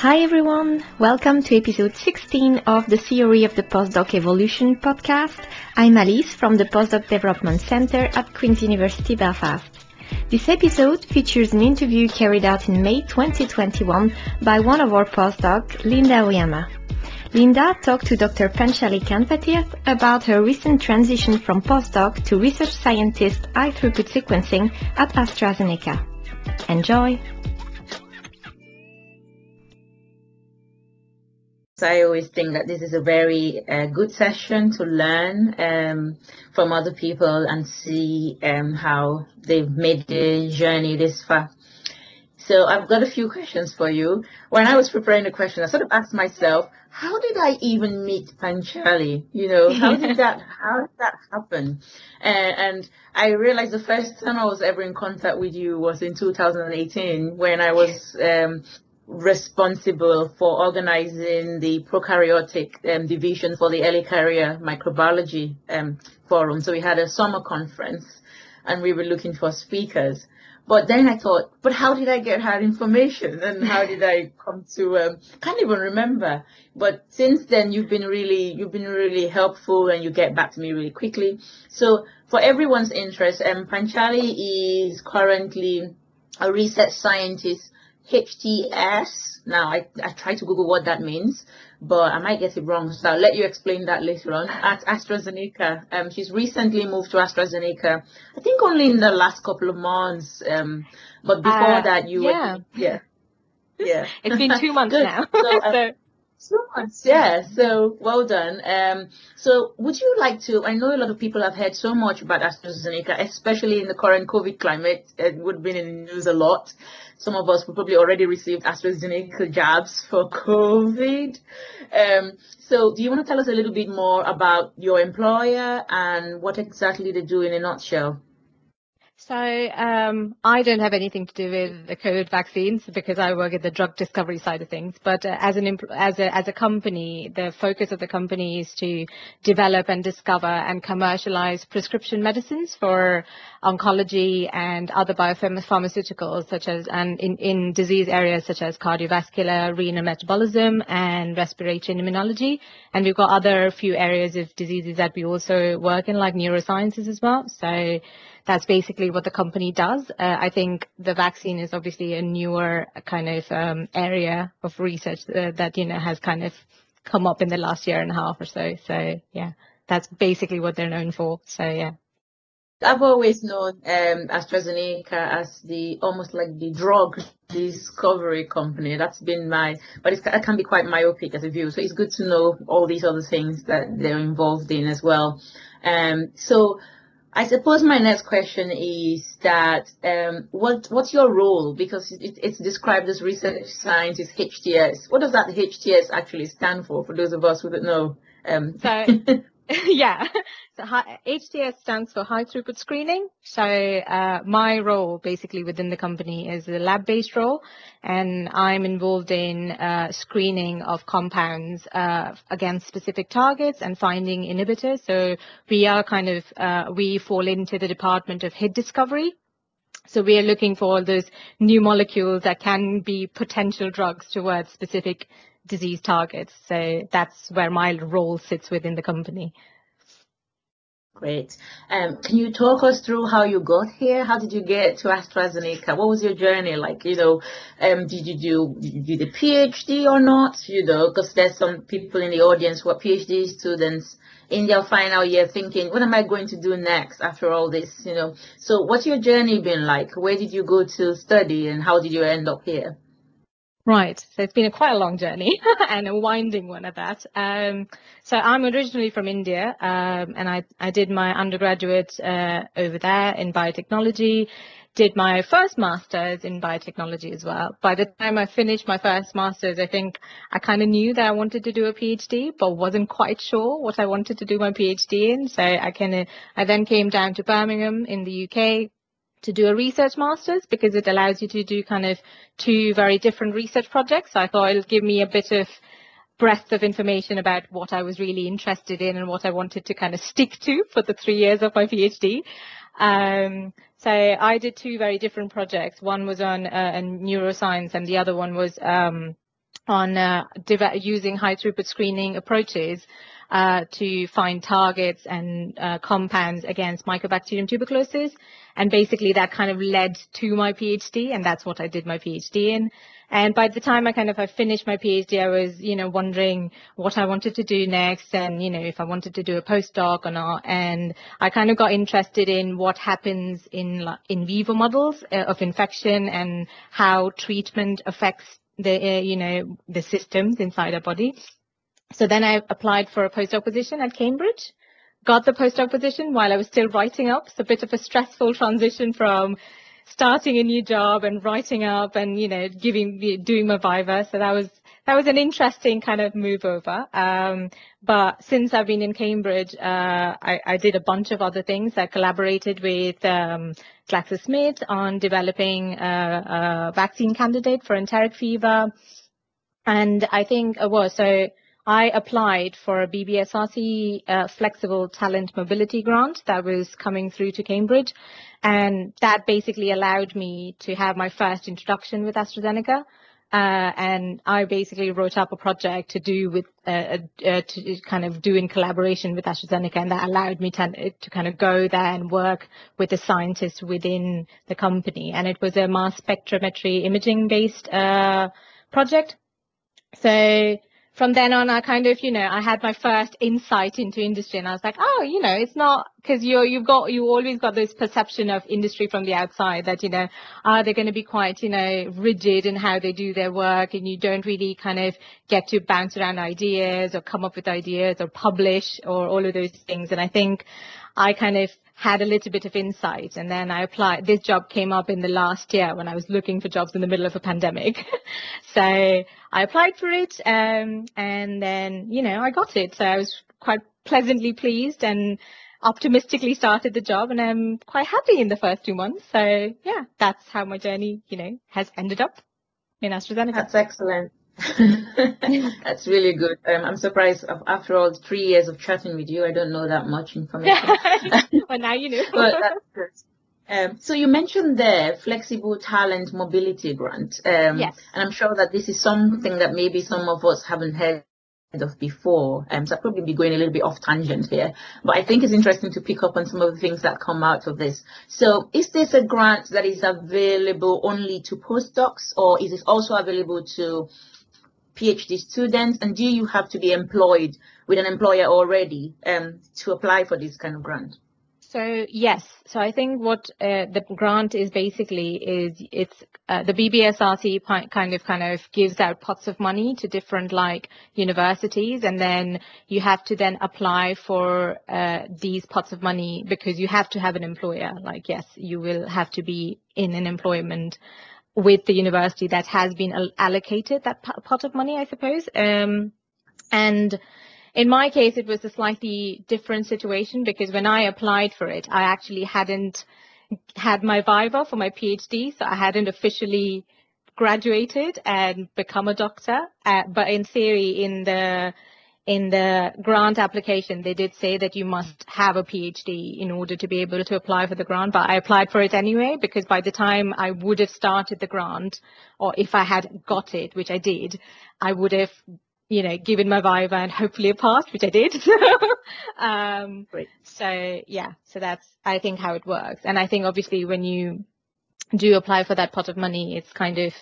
Hi everyone, welcome to episode 16 of the Theory of the Postdoc Evolution podcast. I'm Alice from the Postdoc Development Center at Queen's University Belfast. This episode features an interview carried out in May 2021 by one of our postdocs, Linda Oyama. Linda talked to Dr. Panchali Kanvatirth about her recent transition from postdoc to research scientist high throughput sequencing at AstraZeneca. Enjoy! I always think that this is a very uh, good session to learn um, from other people and see um, how they've made the journey this far. So I've got a few questions for you. When I was preparing the question, I sort of asked myself, how did I even meet Panchali? You know, how did that how did that happen? And, and I realized the first time I was ever in contact with you was in 2018 when I was um, responsible for organizing the prokaryotic um, division for the early career microbiology um, forum. So we had a summer conference and we were looking for speakers. But then I thought, but how did I get her information and how did I come to, um, can't even remember. But since then you've been really, you've been really helpful and you get back to me really quickly. So for everyone's interest, um, Panchali is currently a research scientist HTS. Now, I, I tried to Google what that means, but I might get it wrong. So I'll let you explain that later on. At AstraZeneca, um, she's recently moved to AstraZeneca. I think only in the last couple of months. Um, but before uh, that, you yeah. were yeah, yeah. it's been two months now. So, uh, so so much, yeah. So well done. Um, so would you like to? I know a lot of people have heard so much about AstraZeneca, especially in the current COVID climate. It would have been in the news a lot. Some of us probably already received AstraZeneca jabs for COVID. Um, so do you want to tell us a little bit more about your employer and what exactly they do in a nutshell? So um, I don't have anything to do with the COVID vaccines because I work at the drug discovery side of things. But uh, as an as a as a company, the focus of the company is to develop and discover and commercialize prescription medicines for oncology and other biopharmaceuticals, such as and in in disease areas such as cardiovascular, renal metabolism, and respiratory immunology. And we've got other few areas of diseases that we also work in, like neurosciences as well. So that's basically what the company does. Uh, I think the vaccine is obviously a newer kind of um, area of research uh, that you know has kind of come up in the last year and a half or so. So yeah, that's basically what they're known for. So yeah. I've always known um, AstraZeneca as the almost like the drug discovery company. That's been my, but it can be quite myopic as a view. So it's good to know all these other things that they're involved in as well. Um, so I suppose my next question is that um, what what's your role? Because it, it's described as research scientist HTS. What does that HTS actually stand for? For those of us who don't know. Um. So yeah, so HTS stands for high throughput screening. So uh, my role basically within the company is a lab-based role, and I'm involved in uh, screening of compounds uh, against specific targets and finding inhibitors. So we are kind of uh, we fall into the department of hit discovery. So we are looking for all those new molecules that can be potential drugs towards specific disease targets. So that's where my role sits within the company. Great. Um, can you talk us through how you got here? How did you get to AstraZeneca? What was your journey like? You know, um, did you do did you do the PhD or not? You know, because there's some people in the audience who are PhD students in their final year thinking, what am I going to do next after all this? You know, so what's your journey been like? Where did you go to study and how did you end up here? Right. So it's been a quite a long journey and a winding one at that. Um, so I'm originally from India, um, and I, I did my undergraduate uh, over there in biotechnology. Did my first master's in biotechnology as well. By the time I finished my first master's, I think I kind of knew that I wanted to do a PhD, but wasn't quite sure what I wanted to do my PhD in. So I kind of I then came down to Birmingham in the UK, to do a research master's because it allows you to do kind of two very different research projects. So I thought it'll give me a bit of breadth of information about what I was really interested in and what I wanted to kind of stick to for the three years of my PhD. Um, so I did two very different projects. One was on uh, neuroscience and the other one was um, on uh, using high throughput screening approaches uh, to find targets and uh, compounds against Mycobacterium tuberculosis. And basically that kind of led to my PhD and that's what I did my PhD in. And by the time I kind of I finished my PhD, I was, you know, wondering what I wanted to do next and, you know, if I wanted to do a postdoc or not. And I kind of got interested in what happens in in vivo models uh, of infection and how treatment affects the, uh, you know, the systems inside our body. So then I applied for a postdoc position at Cambridge, got the postdoc position while I was still writing up. It's a bit of a stressful transition from starting a new job and writing up and, you know, giving, doing my Viva. So that was, that was an interesting kind of move over. Um, but since I've been in Cambridge, uh, I, I, did a bunch of other things. I collaborated with um, GlaxoSmith on developing a, a vaccine candidate for enteric fever. And I think it was so I applied for a BBSRC uh, flexible talent mobility grant that was coming through to Cambridge. And that basically allowed me to have my first introduction with AstraZeneca. Uh, and I basically wrote up a project to do with uh, uh, to kind of do in collaboration with AstraZeneca, and that allowed me to, to kind of go there and work with the scientists within the company. And it was a mass spectrometry imaging based uh, project. So from then on, I kind of, you know, I had my first insight into industry and I was like, oh, you know, it's not because you you've got, you always got this perception of industry from the outside that, you know, ah, are they going to be quite, you know, rigid in how they do their work and you don't really kind of get to bounce around ideas or come up with ideas or publish or all of those things. And I think I kind of had a little bit of insight and then I applied. This job came up in the last year when I was looking for jobs in the middle of a pandemic. so I applied for it um, and then, you know, I got it. So I was quite pleasantly pleased and optimistically started the job and I'm quite happy in the first two months. So yeah, that's how my journey, you know, has ended up in AstraZeneca. That's excellent. That's really good. Um, I'm surprised after all three years of chatting with you, I don't know that much information. well, now you know. but that's good. Um, so you mentioned the flexible talent mobility grant. Um, yes. And I'm sure that this is something that maybe some of us haven't heard of before. Um, so I'll probably be going a little bit off tangent here, but I think it's interesting to pick up on some of the things that come out of this. So is this a grant that is available only to postdocs or is it also available to PhD students, and do you have to be employed with an employer already um, to apply for this kind of grant? So yes, so I think what uh, the grant is basically is it's uh, the BBSRC kind of kind of gives out pots of money to different like universities, and then you have to then apply for uh, these pots of money because you have to have an employer. Like yes, you will have to be in an employment with the university that has been allocated that pot of money, I suppose. Um, and in my case, it was a slightly different situation because when I applied for it, I actually hadn't had my Viva for my PhD, so I hadn't officially graduated and become a doctor. Uh, but in theory, in the in the grant application, they did say that you must have a PhD in order to be able to apply for the grant, but I applied for it anyway because by the time I would have started the grant, or if I had got it, which I did, I would have, you know, given my Viva and hopefully passed, which I did. um. So yeah, so that's, I think, how it works. And I think obviously when you do apply for that pot of money, it's kind of,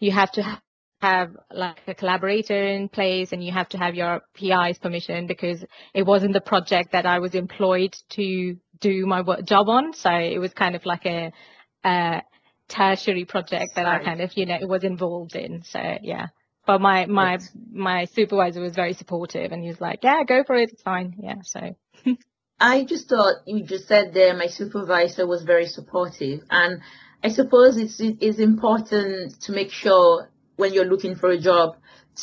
you have to have like a collaborator in place and you have to have your PI's permission because it wasn't the project that I was employed to do my work, job on. So it was kind of like a, a tertiary project that right. I kind of, you know, was involved in. So yeah. But my, my, yes. my supervisor was very supportive and he was like, yeah, go for it. It's fine. Yeah. So. I just thought you just said there my supervisor was very supportive and I suppose it's, it's important to make sure when you're looking for a job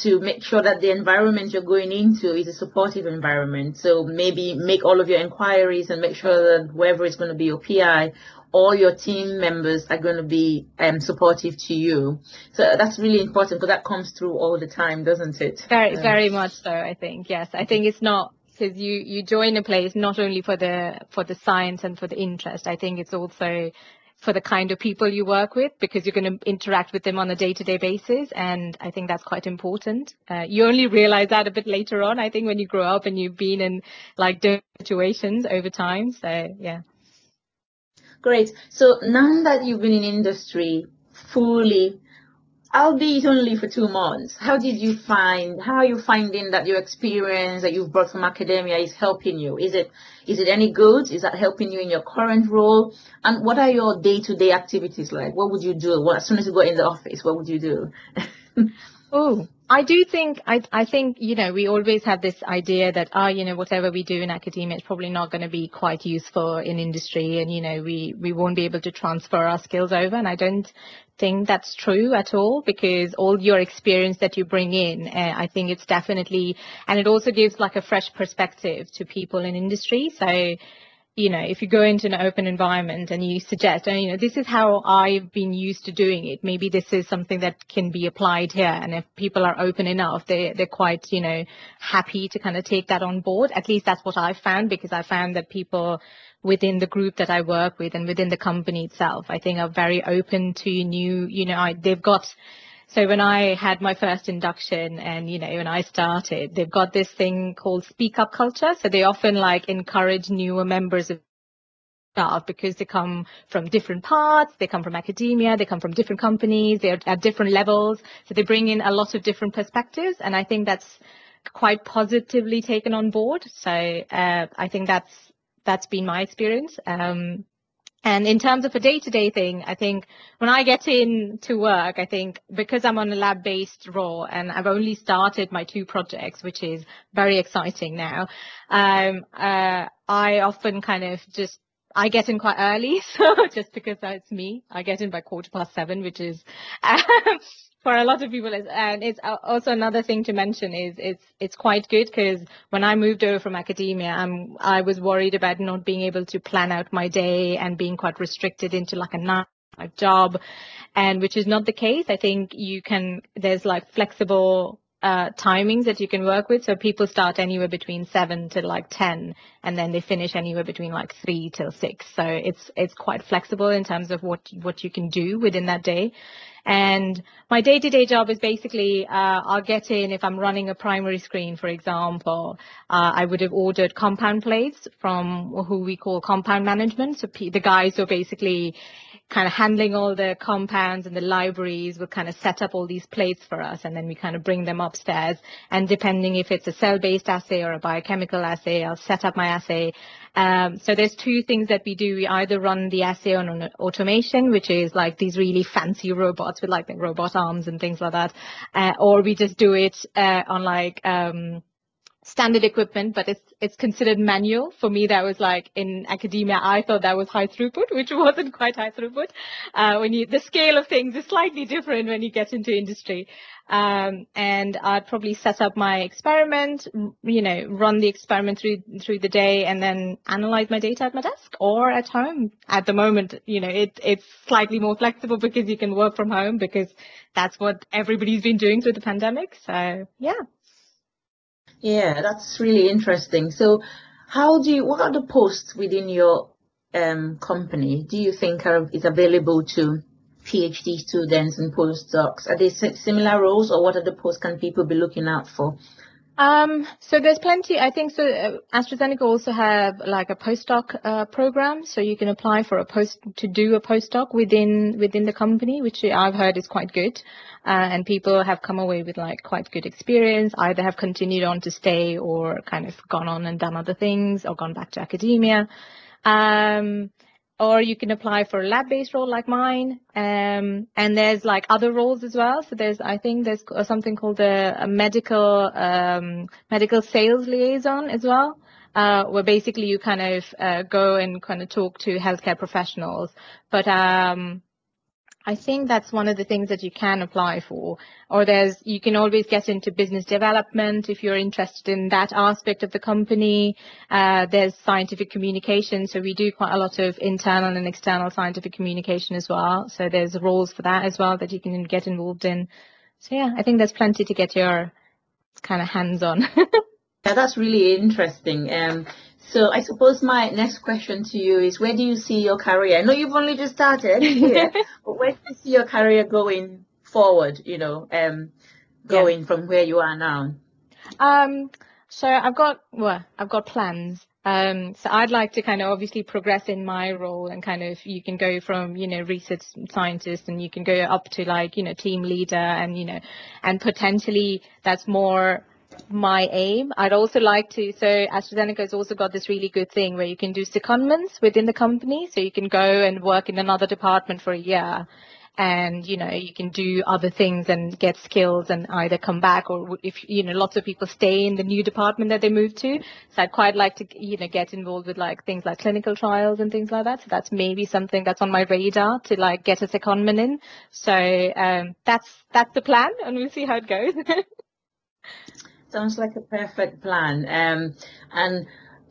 to make sure that the environment you're going into is a supportive environment. So maybe make all of your inquiries and make sure that whoever is going to be your PI, all your team members are going to be um, supportive to you. So that's really important because that comes through all the time, doesn't it? Very, um, very much so. I think yes. I think it's not because you you join a place not only for the for the science and for the interest. I think it's also for the kind of people you work with because you're going to interact with them on a day-to-day basis and i think that's quite important. Uh, you only realize that a bit later on i think when you grow up and you've been in like different situations over time so yeah. Great. So now that you've been in industry fully albeit only for two months, how did you find, how are you finding that your experience that you've brought from academia is helping you? Is it, is it any good? Is that helping you in your current role? And what are your day-to-day activities like? What would you do? What, as soon as you go in the office, what would you do? oh, I do think I I think you know we always have this idea that ah you know whatever we do in academia is probably not going to be quite useful in industry and you know we we won't be able to transfer our skills over. And I don't think that's true at all because all your experience that you bring in uh, I think it's definitely and it also gives like a fresh perspective to people in industry. So you know, if you go into an open environment and you suggest, oh, you know, this is how I've been used to doing it. Maybe this is something that can be applied here. And if people are open enough, they, they're quite, you know, happy to kind of take that on board. At least that's what I found because I found that people within the group that I work with and within the company itself, I think are very open to new, you know, I, they've got so when I had my first induction and, you know, when I started, they've got this thing called speak up culture. So they often like encourage newer members of staff because they come from different parts, they come from academia, they come from different companies, they're at different levels. So they bring in a lot of different perspectives. And I think that's quite positively taken on board. So uh, I think that's that's been my experience. Um, and in terms of a day-to-day thing, I think when I get in to work, I think because I'm on a lab-based role and I've only started my two projects, which is very exciting now, um, uh, I often kind of just I get in quite early, so just because that's me, I get in by quarter past seven, which is um, for a lot of people is, and it's also another thing to mention is it's it's quite good because when I moved over from academia, I'm I was worried about not being able to plan out my day and being quite restricted into like a nine job, and which is not the case. I think you can there's like flexible uh, timings that you can work with. So people start anywhere between seven to like 10 and then they finish anywhere between like three till six. So it's, it's quite flexible in terms of what, what you can do within that day. And my day-to-day job is basically, uh, I'll get in if I'm running a primary screen, for example, uh, I would have ordered compound plates from who we call compound management. So the guys who are basically kind of handling all the compounds and the libraries will kind of set up all these plates for us and then we kind of bring them upstairs. And depending if it's a cell-based assay or a biochemical assay I'll set up my assay. Um, so there's two things that we do. We either run the assay on, on automation which is like these really fancy robots with like the robot arms and things like that uh, or we just do it uh, on like um, standard equipment, but it's it's considered manual. For me, that was like in academia, I thought that was high throughput, which wasn't quite high throughput. Uh, when you the scale of things is slightly different when you get into industry. Um, and I'd probably set up my experiment, you know, run the experiment through through the day, and then analyze my data at my desk or at home. At the moment, you know, it it's slightly more flexible because you can work from home because that's what everybody's been doing through the pandemic. So yeah. Yeah, that's really interesting. So, how do you? What are the posts within your um, company? Do you think are is available to PhD students and postdocs? Are they similar roles, or what are the posts can people be looking out for? Um, so there's plenty. I think so. Uh, AstraZeneca also have like a postdoc uh, program, so you can apply for a post to do a postdoc within within the company, which I've heard is quite good. Uh, and people have come away with like quite good experience. Either have continued on to stay, or kind of gone on and done other things, or gone back to academia. Um, or you can apply for a lab-based role like mine. Um, and there's like other roles as well. So there's, I think there's something called a, a medical, um, medical sales liaison as well. Uh, where basically you kind of uh, go and kind of talk to healthcare professionals. But um, I think that's one of the things that you can apply for. Or there's, you can always get into business development if you're interested in that aspect of the company. Uh, there's scientific communication. So we do quite a lot of internal and external scientific communication as well. So there's roles for that as well that you can get involved in. So yeah, I think there's plenty to get your kind of hands on. yeah, that's really interesting. Um, So I suppose my next question to you is where do you see your career? I know you've only just started here, but where do you see your career going forward, you know, um, going yeah. from where you are now? Um, so I've got, well, I've got plans. Um, so I'd like to kind of obviously progress in my role and kind of you can go from you know research scientist and you can go up to like you know team leader and you know and potentially that's more my aim. I'd also like to, so AstraZeneca has also got this really good thing where you can do secondments within the company. So you can go and work in another department for a year and, you know, you can do other things and get skills and either come back or if, you know, lots of people stay in the new department that they move to. So I'd quite like to, you know, get involved with like things like clinical trials and things like that. So that's maybe something that's on my radar to like get a secondment in. So um, that's, that's the plan and we'll see how it goes. Sounds like a perfect plan. Um, and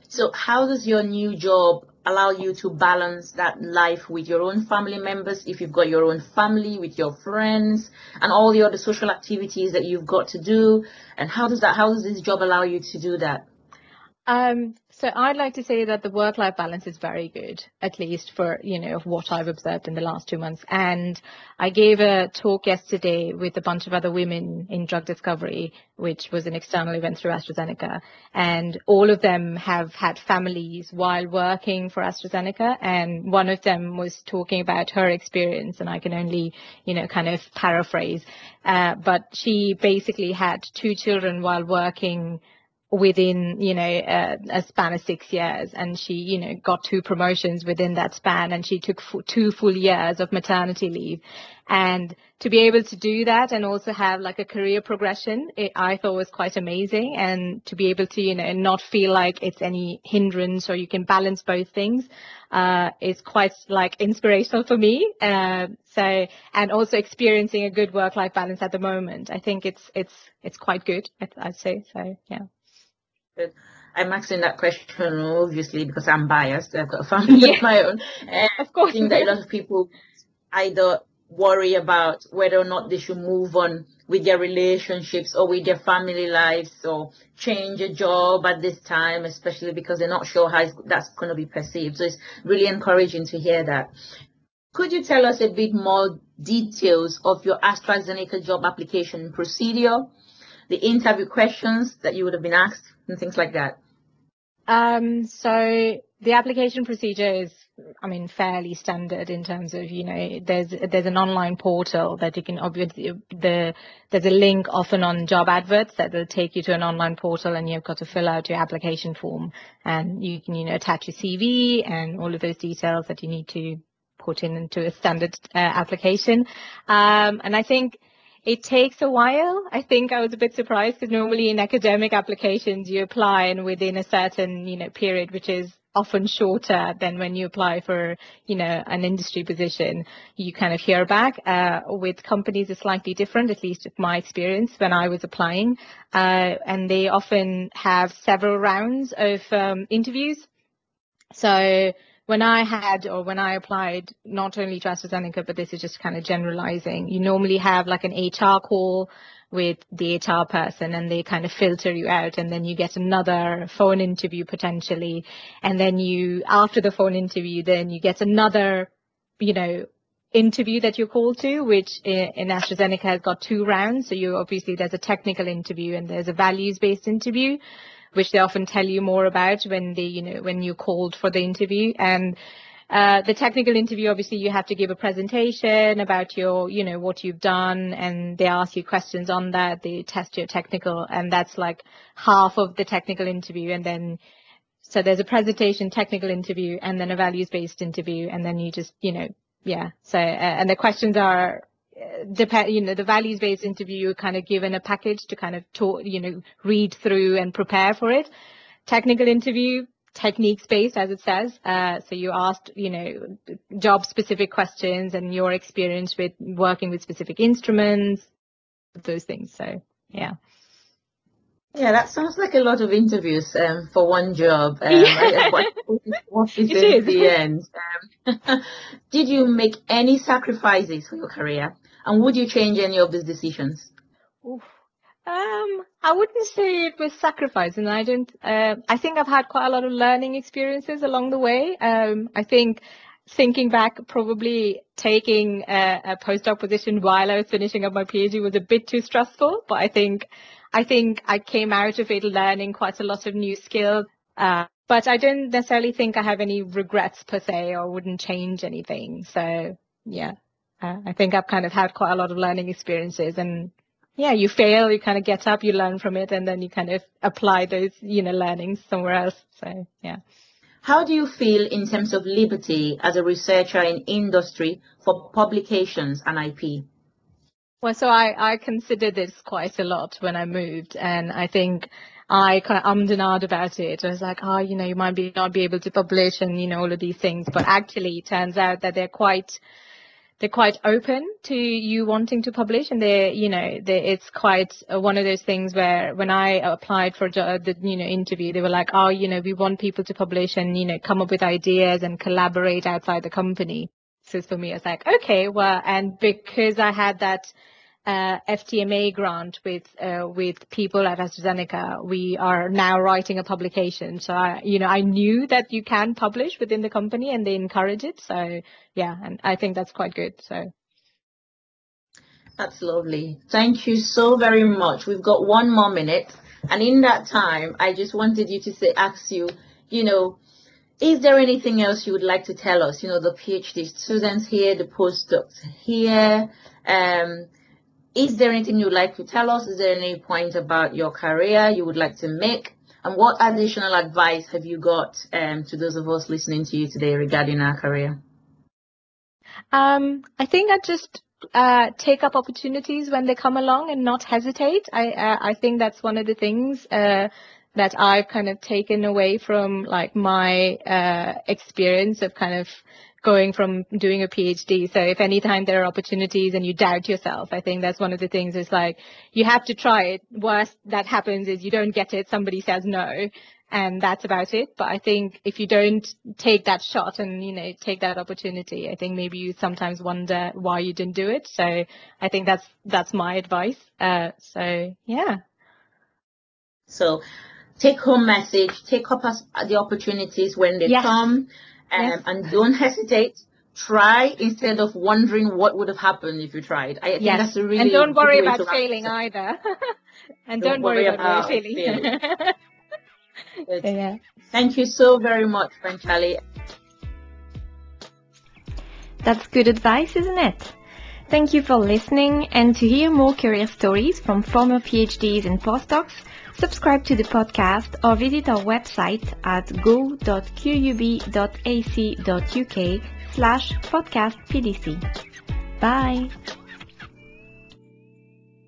so, how does your new job allow you to balance that life with your own family members? If you've got your own family, with your friends, and all the other social activities that you've got to do, and how does that? How does this job allow you to do that? Um, so I'd like to say that the work-life balance is very good, at least for, you know, what I've observed in the last two months. And I gave a talk yesterday with a bunch of other women in drug discovery, which was an external event through AstraZeneca. And all of them have had families while working for AstraZeneca. And one of them was talking about her experience, and I can only, you know, kind of paraphrase. Uh, but she basically had two children while working within you know a, a, span of six years. And she you know got two promotions within that span and she took f- two full years of maternity leave. And to be able to do that and also have like a career progression it, i thought was quite amazing. And to be able to you know not feel like it's any hindrance or you can balance both things uh, is quite like inspirational for me. Uh, so and also experiencing a good work life balance at the moment. I think it's it's it's quite good i'd say. So yeah I'm asking that question obviously because I'm biased. I've got a family yeah. of my own. And of course. I think that a lot of people either worry about whether or not they should move on with their relationships or with their family lives or change a job at this time, especially because they're not sure how that's going to be perceived. So it's really encouraging to hear that. Could you tell us a bit more details of your AstraZeneca job application procedure, the interview questions that you would have been asked, and things like that? Um, so the application procedure is, I mean, fairly standard in terms of, you know, there's there's an online portal that you can obviously the there's a link often on job adverts that will take you to an online portal and you've got to fill out your application form and you can, you know, attach your CV and all of those details that you need to put in into a standard uh, application. Um, and I think it takes a while. I think I was a bit surprised because normally in academic applications you apply and within a certain, you know, period, which is often shorter than when you apply for, you know, an industry position, you kind of hear back. Uh, with companies, it's slightly different, at least with my experience when I was applying. Uh, and they often have several rounds of um, interviews. So when I had or when I applied, not only to AstraZeneca, but this is just kind of generalizing, you normally have like an HR call with the HR person and they kind of filter you out and then you get another phone interview potentially. And then you, after the phone interview, then you get another, you know, interview that you're called to, which eh, in AstraZeneca has got two rounds. So you obviously there's a technical interview and there's a values based interview which they often tell you more about when they, you know, when you're called for the interview. And uh, the technical interview, obviously, you have to give a presentation about your, you know, what you've done, and they ask you questions on that. They test your technical, and that's like half of the technical interview. And then, so there's a presentation, technical interview, and then a values-based interview, and then you just, you know, yeah. So, uh, and the questions are depend, you know, the values based interview, you're kind of given a package to kind of talk, you know, read through and prepare for it. Technical interview, techniques based, as it says. Uh, so you asked, you know, job specific questions and your experience with working with specific instruments, those things. So, yeah. Yeah, that sounds like a lot of interviews um, for one job. Um, yeah. what, what is it is. the end? Um, did you make any sacrifices for your career? And would you change any of these decisions? Oof. Um, I wouldn't say it was sacrifice, and I don't. Uh, I think I've had quite a lot of learning experiences along the way. Um, I think thinking back, probably taking a, a postdoc position while I was finishing up my PhD was a bit too stressful. But I think, I think I came out of it learning quite a lot of new skills. Uh, but I don't necessarily think I have any regrets per se, or wouldn't change anything. So yeah, uh, I think I've kind of had quite a lot of learning experiences and yeah, you fail, you kind of get up, you learn from it, and then you kind of apply those, you know, learnings somewhere else. So, yeah. How do you feel in terms of liberty as a researcher in industry for publications and IP? Well, so I, I consider this quite a lot when I moved, and I think I kind of ummed and ahed about it. I was like, oh, you know, you might be not be able to publish and, you know, all of these things. But actually, it turns out that they're quite they're quite open to you wanting to publish and they you know they, it's quite uh, one of those things where when i applied for the you know interview they were like oh you know we want people to publish and you know come up with ideas and collaborate outside the company. So for me it's like okay well and because i had that uh, FTMA grant with uh, with people at AstraZeneca. We are now writing a publication. So I, you know, I knew that you can publish within the company, and they encourage it. So yeah, and I think that's quite good. So. That's lovely. Thank you so very much. We've got one more minute. And in that time, I just wanted you to say, ask you, you know, is there anything else you would like to tell us? You know, the PhD students here, the postdocs here, um, is there anything you'd like to tell us? Is there any point about your career you would like to make? And what additional advice have you got um, to those of us listening to you today regarding our career? Um, I think I just uh, take up opportunities when they come along and not hesitate. I uh, I think that's one of the things uh, that I've kind of taken away from like my uh, experience of kind of going from doing a PhD. So if anytime there are opportunities and you doubt yourself, I think that's one of the things is like you have to try it. Worst that happens is you don't get it, somebody says no, and that's about it. But I think if you don't take that shot and you know take that opportunity, I think maybe you sometimes wonder why you didn't do it. So I think that's that's my advice. Uh, so yeah. So take home message, take up the opportunities when they yes. come um, yes. and don't hesitate. Try instead of wondering what would have happened if you tried. I think yes. that's a really and don't worry about failing either. and don't, don't worry, worry, about, about failing. failing. yeah. Thank you so very much, Panchali. That's good advice, isn't it? Thank you for listening and to hear more career stories from former PhDs and postdocs, subscribe to the podcast or visit our website at go.qub.ac.uk slash podcastpdc. Bye!